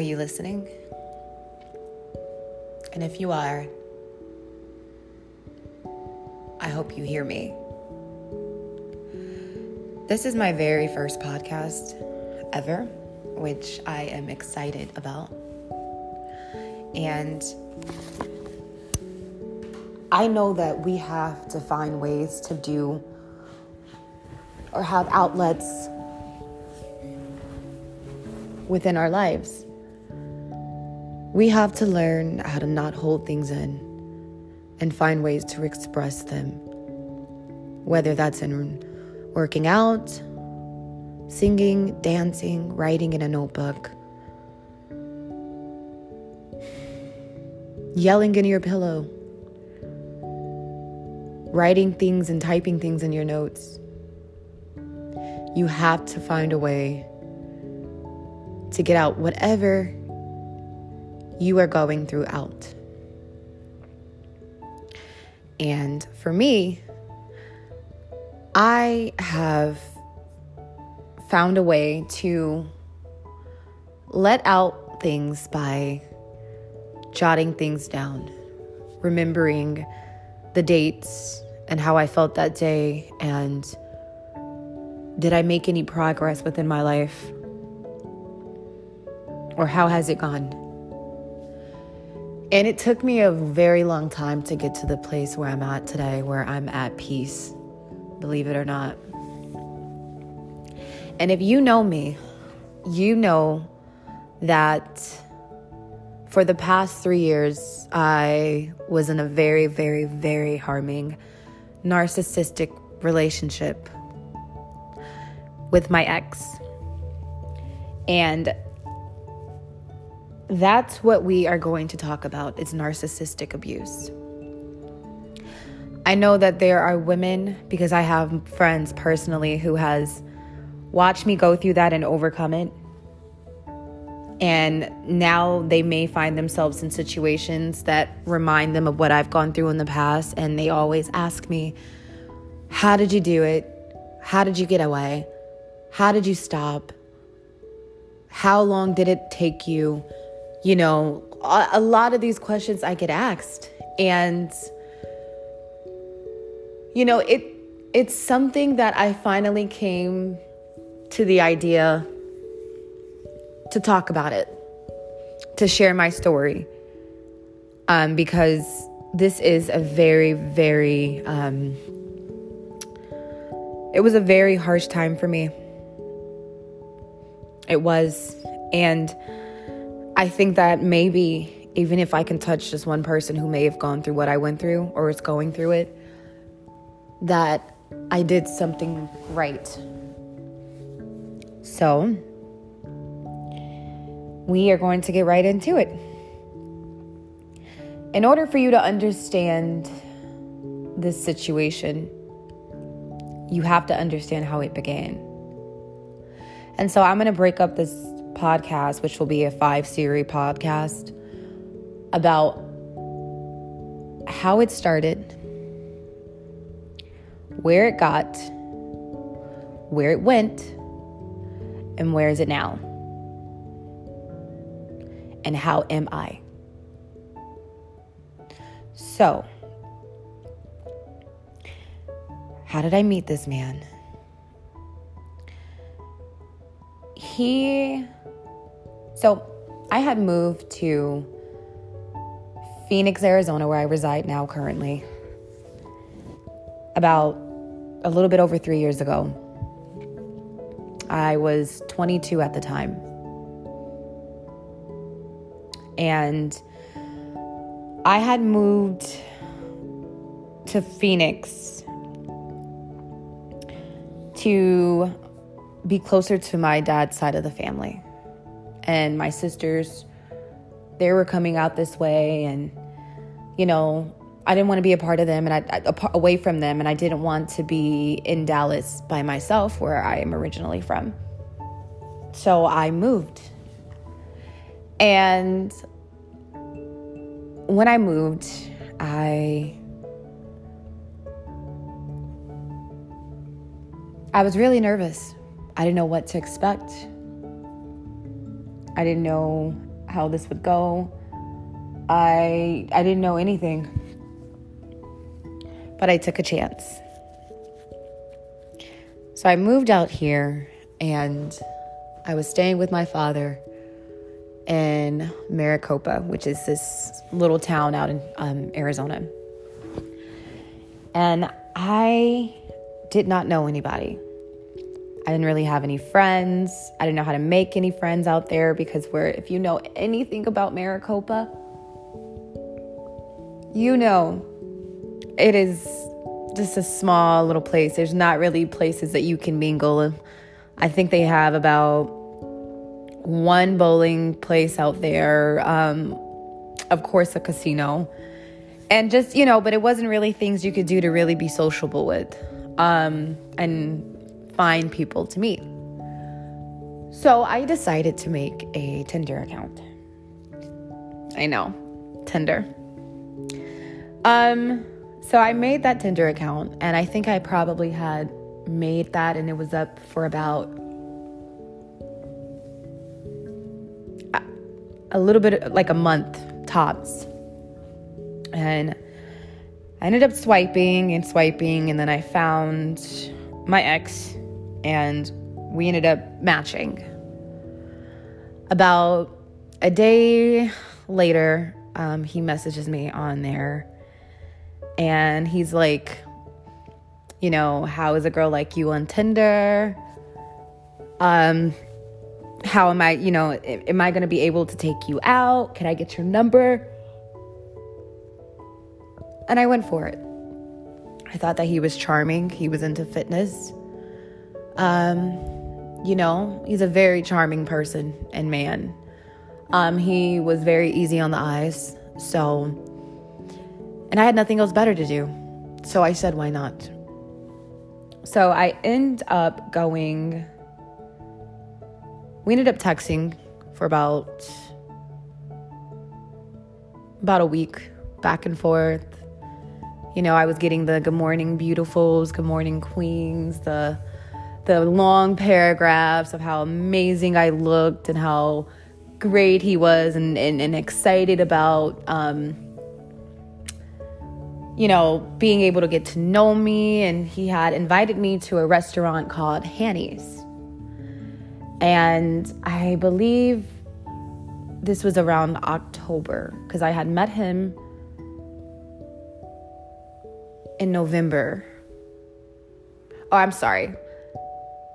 Are you listening? And if you are, I hope you hear me. This is my very first podcast ever, which I am excited about. And I know that we have to find ways to do or have outlets within our lives. We have to learn how to not hold things in and find ways to express them, whether that's in working out, singing, dancing, writing in a notebook, yelling in your pillow, writing things and typing things in your notes. You have to find a way to get out whatever you are going throughout. And for me, I have found a way to let out things by jotting things down, remembering the dates and how I felt that day, and did I make any progress within my life? Or how has it gone? And it took me a very long time to get to the place where I'm at today, where I'm at peace, believe it or not. And if you know me, you know that for the past three years, I was in a very, very, very harming narcissistic relationship with my ex. And that's what we are going to talk about is narcissistic abuse. I know that there are women because I have friends personally who has watched me go through that and overcome it. And now they may find themselves in situations that remind them of what I've gone through in the past and they always ask me, "How did you do it? How did you get away? How did you stop? How long did it take you?" You know, a, lot of these questions I get asked. And, you know, it it's something that I finally came to the idea to talk about it, to share my story. Um, because this is a very, very, um, it was a very harsh time for me. It was. And I think that maybe even if I can touch just one person who may have gone through what I went through or is going through it, that I did something right. So, we are going to get right into it. In order for you to understand this situation, you have to understand how it began. And so I'm going to break up this podcast, which will be a five series podcast about how it started, where it got, where it went, and where is it now? And how am I? So, how did I meet this man? He so I had moved to Phoenix, Arizona, where I reside now currently, about a little bit over three years ago. I was 22 at the time. And I had moved to Phoenix to be closer to my dad's side of the family and my sisters they were coming out this way and you know i didn't want to be a part of them and I, I, away from them and i didn't want to be in dallas by myself where i am originally from. So i moved. And when i moved i i was really nervous. I didn't know what to expect I didn't know how this would go. I I didn't know anything. But I took a chance. So I moved out here and I was staying with my father in Maricopa, which is this little town out in um, Arizona. And I did not know anybody. I didn't really have any friends. I didn't know how to make any friends out there because we're, if you know anything about Maricopa, you know it is just a small little place. There's not really places that you can mingle. I think they have about one bowling place out there, um, of course, a casino. And just, you know, but it wasn't really things you could do to really be sociable with um, and find people to meet. So I decided to make a Tinder account. I know, Tinder. Um, so I made that Tinder account, and I think I probably had made that, and it was up for about a little bit like a month tops. And I ended up swiping and swiping, and then I found my ex, and we ended up matching. About a day later, um, he messages me on there, and he's like, you know, how is a girl like you on Tinder? Um, how am I, you know, am I going to be able to take you out? Can I get your number? And I went for it. I thought that he was charming. He was into fitness. Um, you know, he's a very charming person and man. Um, he was very easy on the eyes. So, and I had nothing else better to do. So I said, why not? So I end up going we ended up texting for about about a week back and forth you know i was getting the good morning beautifuls good morning queens the the long paragraphs of how amazing i looked and how great he was and, and, and excited about um, you know being able to get to know me and he had invited me to a restaurant called hanny's and I believe this was around October because I had met him in November. Oh, I'm sorry.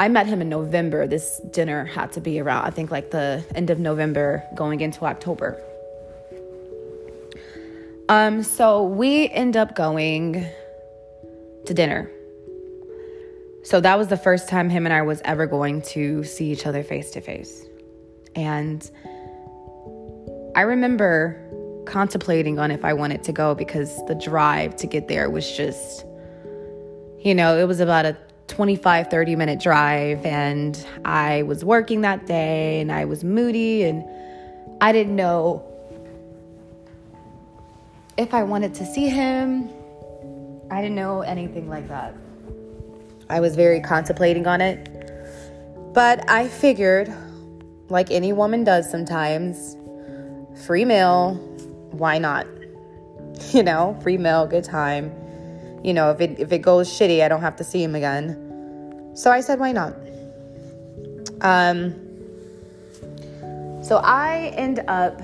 I met him in November. This dinner had to be around, I think, like the end of November going into October. Um, so we end up going to dinner. So that was the first time him and I was ever going to see each other face to face. And I remember contemplating on if I wanted to go because the drive to get there was just, you know, it was about a 25, 30 minute drive. And I was working that day and I was moody and I didn't know if I wanted to see him. I didn't know anything like that. I was very contemplating on it. But I figured, like any woman does sometimes, free meal, why not? You know, free meal, good time. You know, if it if it goes shitty, I don't have to see him again. So I said, why not? Um so I end up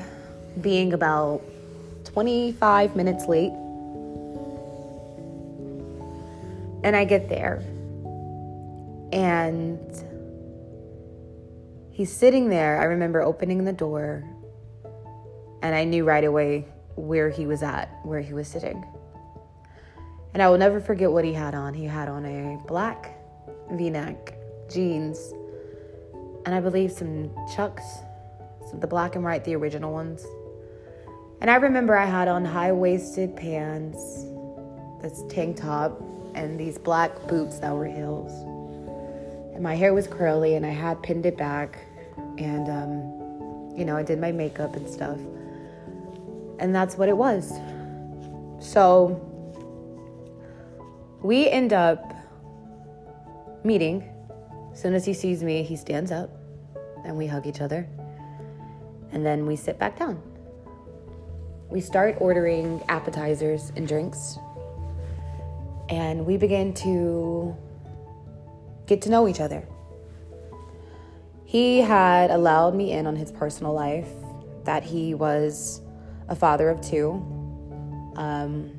being about 25 minutes late. And I get there and he's sitting there. I remember opening the door, and I knew right away where he was at, where he was sitting. And I will never forget what he had on. He had on a black v neck, jeans, and I believe some chucks, some, the black and white, the original ones. And I remember I had on high waisted pants, this tank top, and these black boots that were heels and my hair was curly and I had pinned it back and um, you know I did my makeup and stuff and that's what it was so we end up meeting as soon as he sees me he stands up and we hug each other and then we sit back down. We start ordering appetizers and drinks, and we begin to get to know each other. He had allowed me in on his personal life that he was a father of two, um,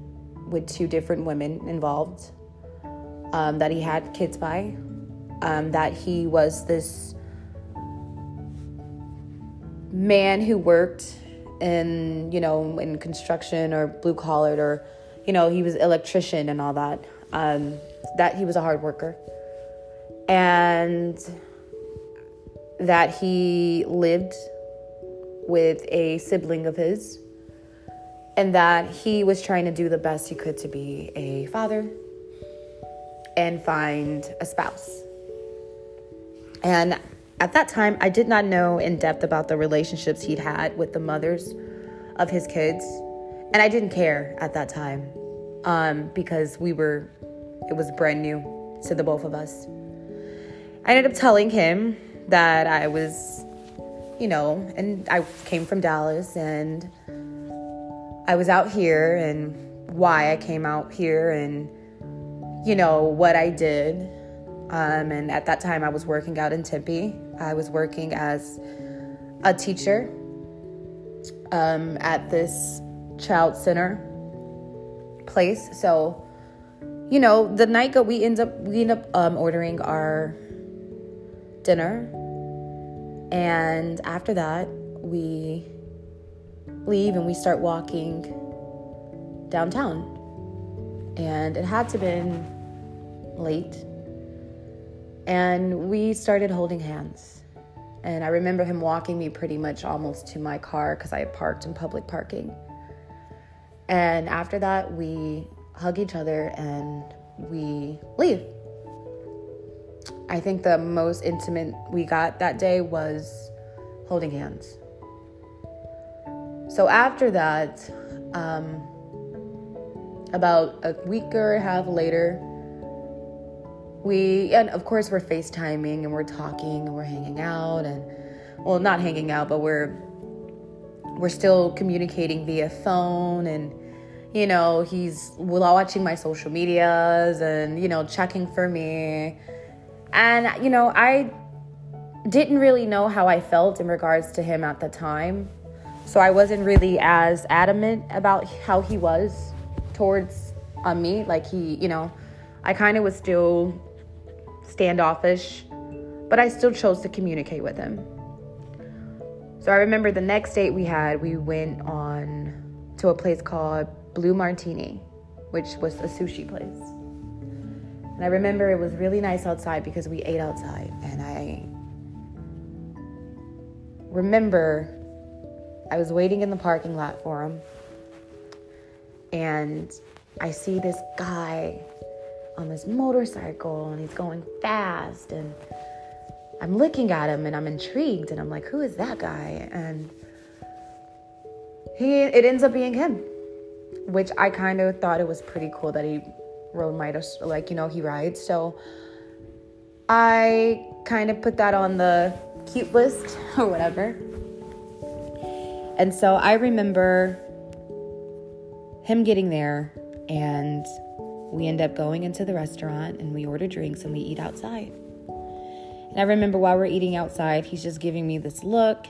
with two different women involved, um, that he had kids by, um, that he was this man who worked in, you know, in construction or blue collared or, you know, he was electrician and all that. Um, that he was a hard worker. And that he lived with a sibling of his and that he was trying to do the best he could to be a father and find a spouse. And at that time, I did not know in depth about the relationships he'd had with the mothers of his kids. And I didn't care at that time um, because we were, it was brand new to the both of us. I ended up telling him that I was, you know, and I came from Dallas and I was out here and why I came out here and, you know, what I did. Um, and at that time, I was working out in Tempe. I was working as a teacher um, at this child center place. So, you know, the night that we end up we end up um, ordering our dinner, and after that we leave and we start walking downtown. And it had to been late. And we started holding hands. And I remember him walking me pretty much almost to my car because I had parked in public parking. And after that, we hug each other and we leave. I think the most intimate we got that day was holding hands. So after that, um, about a week or a half later, we, and of course, we're FaceTiming and we're talking and we're hanging out and, well, not hanging out, but we're, we're still communicating via phone and, you know, he's watching my social medias and, you know, checking for me. And, you know, I didn't really know how I felt in regards to him at the time. So I wasn't really as adamant about how he was towards on me. Like he, you know, I kind of was still standoffish, but I still chose to communicate with him. So I remember the next date we had, we went on to a place called Blue Martini, which was a sushi place. And I remember it was really nice outside because we ate outside. And I remember I was waiting in the parking lot for him, and I see this guy on this motorcycle, and he's going fast, and I'm looking at him, and I'm intrigued, and I'm like, "Who is that guy?" And he, it ends up being him, which I kind of thought it was pretty cool that he rode my, like you know, he rides. So I kind of put that on the cute list or whatever. And so I remember him getting there, and we end up going into the restaurant and we order drinks and we eat outside. And I remember while we're eating outside, he's just giving me this look,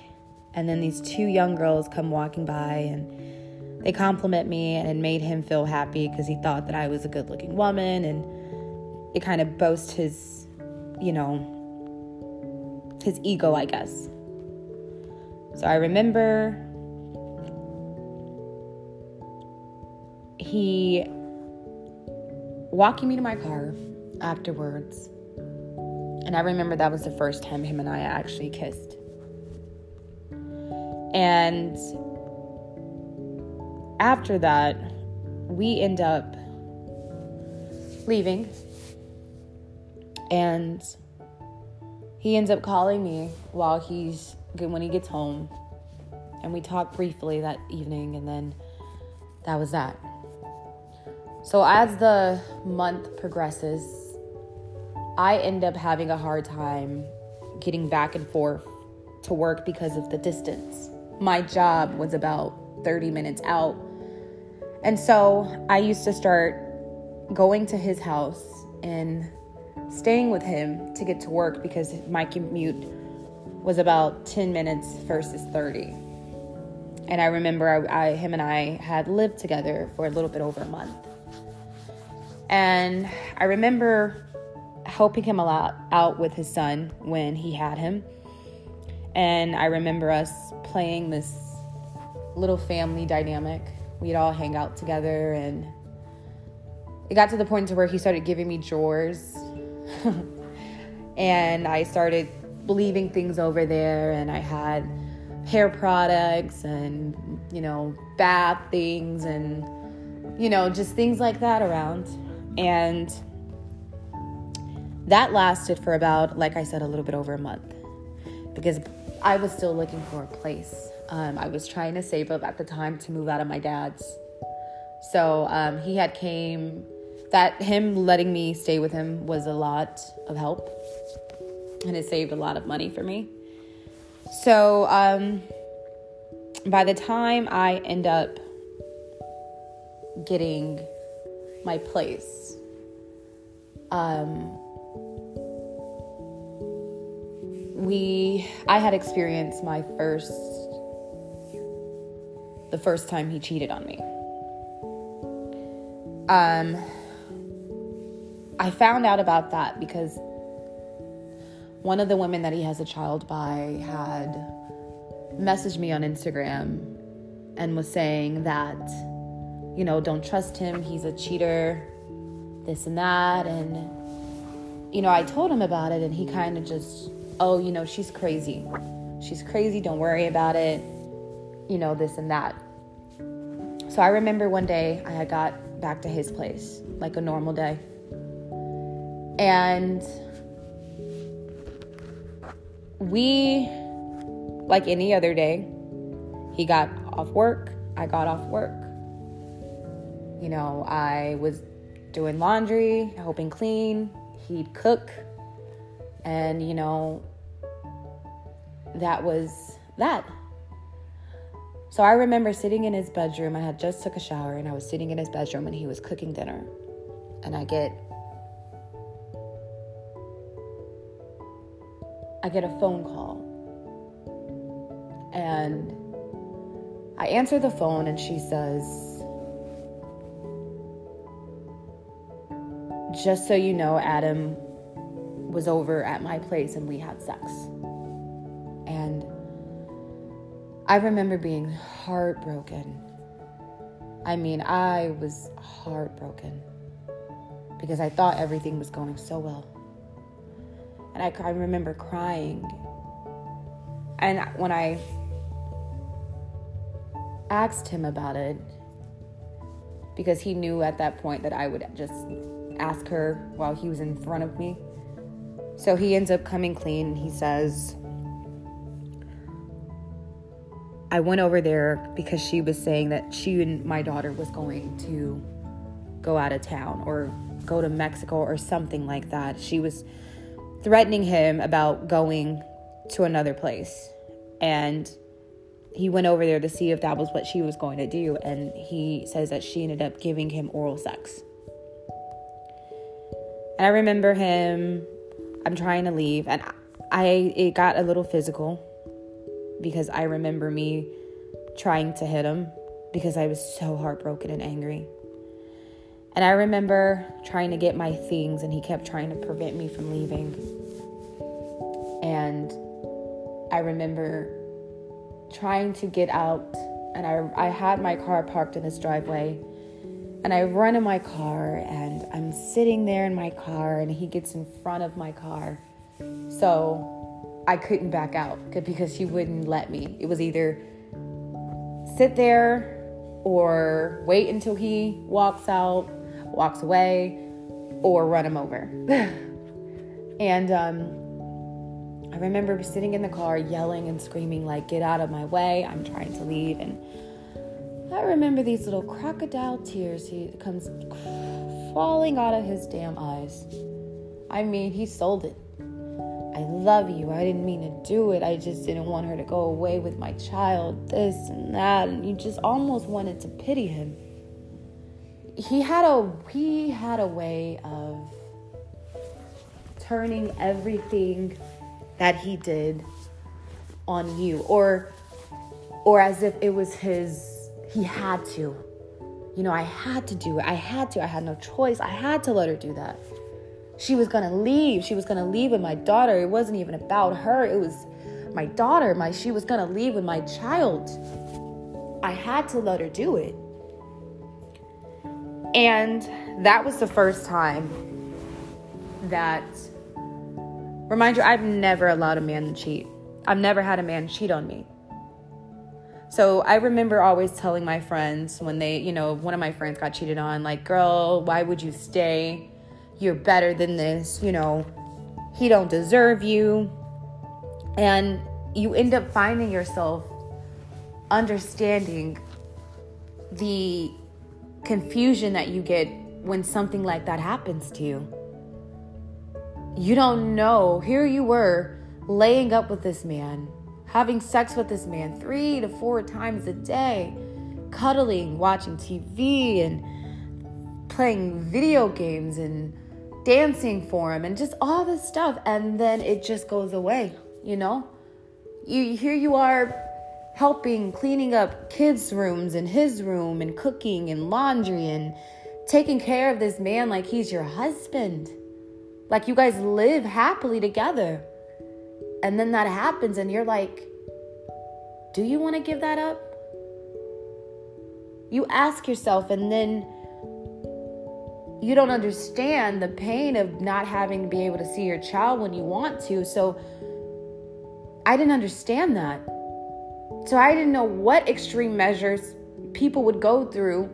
and then these two young girls come walking by and they compliment me, and it made him feel happy because he thought that I was a good looking woman, and it kind of boasts his, you know, his ego, I guess. So I remember he walking me to my car afterwards. And I remember that was the first time him and I actually kissed. And after that, we end up leaving. And he ends up calling me while he's when he gets home. And we talk briefly that evening, and then that was that. So, as the month progresses, I end up having a hard time getting back and forth to work because of the distance. my job was about 30 minutes out. And so I used to start going to his house and staying with him to get to work because my commute was about 10 minutes versus 30. And I remember I, I, him and I had lived together for a little bit over a month. And I remember helping him a lot out with his son when he had him. And I remember us playing this little family dynamic. We'd all hang out together and it got to the point to where he started giving me drawers. and I started leaving things over there and I had hair products and you know, bath things and you know, just things like that around. And that lasted for about, like I said, a little bit over a month because I was still looking for a place. Um, I was trying to save up at the time to move out of my dad's. So um, he had came. That him letting me stay with him was a lot of help, and it saved a lot of money for me. So um, by the time I end up getting my place, um, we I had experienced my first the first time he cheated on me. Um I found out about that because one of the women that he has a child by had messaged me on Instagram and was saying that you know, don't trust him, he's a cheater, this and that and you know, I told him about it and he kind of just oh, you know, she's crazy. She's crazy, don't worry about it, you know, this and that. So I remember one day I had got back to his place, like a normal day. And we, like any other day, he got off work, I got off work. You know, I was doing laundry, helping clean, he'd cook, and, you know, that was that. So I remember sitting in his bedroom. I had just took a shower and I was sitting in his bedroom and he was cooking dinner. And I get I get a phone call. And I answer the phone and she says, Just so you know, Adam was over at my place and we had sex. And I remember being heartbroken. I mean, I was heartbroken because I thought everything was going so well. And I, I remember crying. And when I asked him about it, because he knew at that point that I would just ask her while he was in front of me. So he ends up coming clean he says, I went over there because she was saying that she and my daughter was going to go out of town or go to Mexico or something like that. She was threatening him about going to another place. And he went over there to see if that was what she was going to do. And he says that she ended up giving him oral sex. And I remember him I'm trying to leave and I it got a little physical because I remember me trying to hit him because I was so heartbroken and angry. And I remember trying to get my things and he kept trying to prevent me from leaving. And I remember trying to get out and I I had my car parked in this driveway and I run in my car and I'm sitting there in my car and he gets in front of my car. So I couldn't back out because he wouldn't let me. It was either sit there or wait until he walks out, walks away, or run him over. and um, I remember sitting in the car yelling and screaming, like, get out of my way, I'm trying to leave. And I remember these little crocodile tears he comes falling out of his damn eyes. I mean, he sold it. I love you. I didn't mean to do it. I just didn't want her to go away with my child, this and that. And you just almost wanted to pity him. He had a he had a way of turning everything that he did on you or or as if it was his he had to. You know i had to do it. I had to. I had no choice. I had to let her do that. She was gonna leave. She was gonna leave with my daughter. It wasn't even about her. It was my daughter. My she was gonna leave with my child. I had to let her do it. And that was the first time that Remind you, I've never allowed a man to cheat. I've never had a man cheat on me. So I remember always telling my friends when they, you know, one of my friends got cheated on, like, girl, why would you stay? You're better than this, you know, he don't deserve you. And you end up finding yourself understanding the confusion that you get when something like that happens to you. You don't know. Here you were laying up with this man, having sex with this man three to four times a day, cuddling, watching TV, and playing video games and dancing for him and just all this stuff. And then it just goes away, you know? You here you are helping cleaning up kids' rooms and his room and cooking and laundry and taking care of this man like he's your husband. Like you guys live happily together. And then that happens, and you're like, do you want to give that up? You ask yourself, and then you don't understand the pain of not having to be able to see your child when you want to. So I didn't understand that. So I didn't know what extreme measures people would go through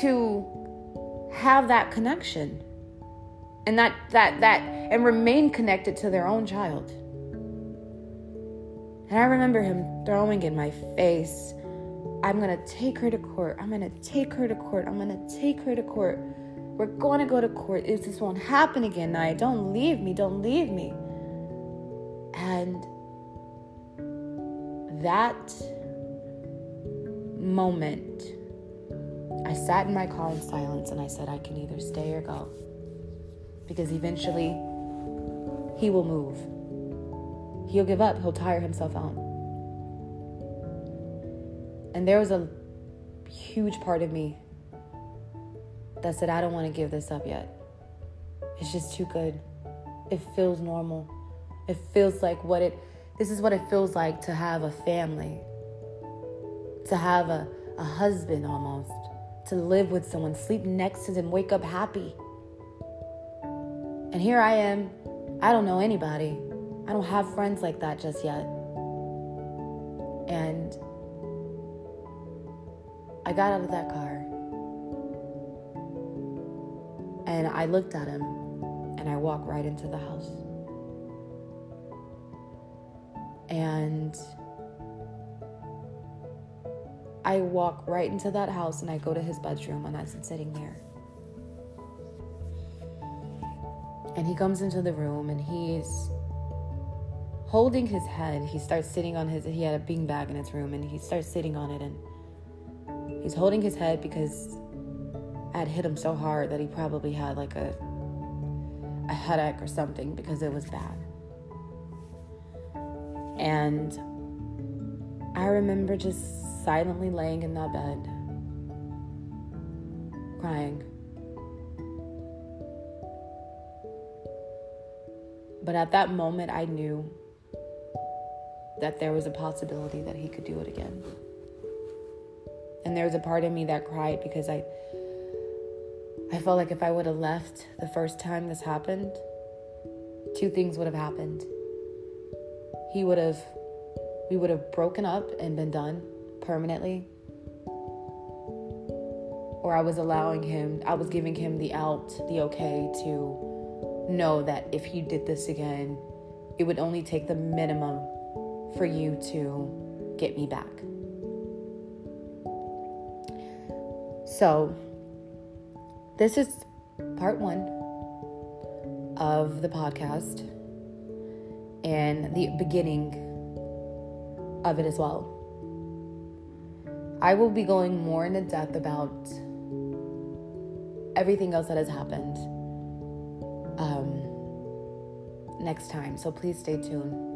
to have that connection and that that that and remain connected to their own child. And I remember him throwing in my face, I'm going to take her to court. I'm going to take her to court. I'm going to take her to court. We're going to go to court. If this won't happen again, Naya, don't leave me. Don't leave me. And that moment, I sat in my car in silence and I said, I can either stay or go because eventually he will move. He'll give up, he'll tire himself out. And there was a huge part of me that said, I don't want to give this up yet. It's just too good. It feels normal. It feels like what it, this is what it feels like to have a family, to have a, a husband almost, to live with someone, sleep next to them, wake up happy. And here I am. I don't know anybody. I don't have friends like that just yet. And I got out of that car and I looked at him and I walked right into the house. And I walk right into that house and I go to his bedroom and I'm sitting there. And he comes into the room and he's holding his head. He starts sitting on his, he had a bean bag in his room and he starts sitting on it and he's holding his head because I had hit him so hard that he probably had like a, a headache or something because it was bad. And I remember just silently laying in that bed, crying. But at that moment, I knew that there was a possibility that he could do it again. And there was a part of me that cried because I I felt like if I would have left the first time this happened, two things would have happened. He would have we would have broken up and been done permanently. Or I was allowing him, I was giving him the out, the okay to know that if he did this again, it would only take the minimum for you to get me back. So, this is part one of the podcast. and the beginning of it as well. I will be going more into depth about everything else that has happened um, next time, so please stay tuned.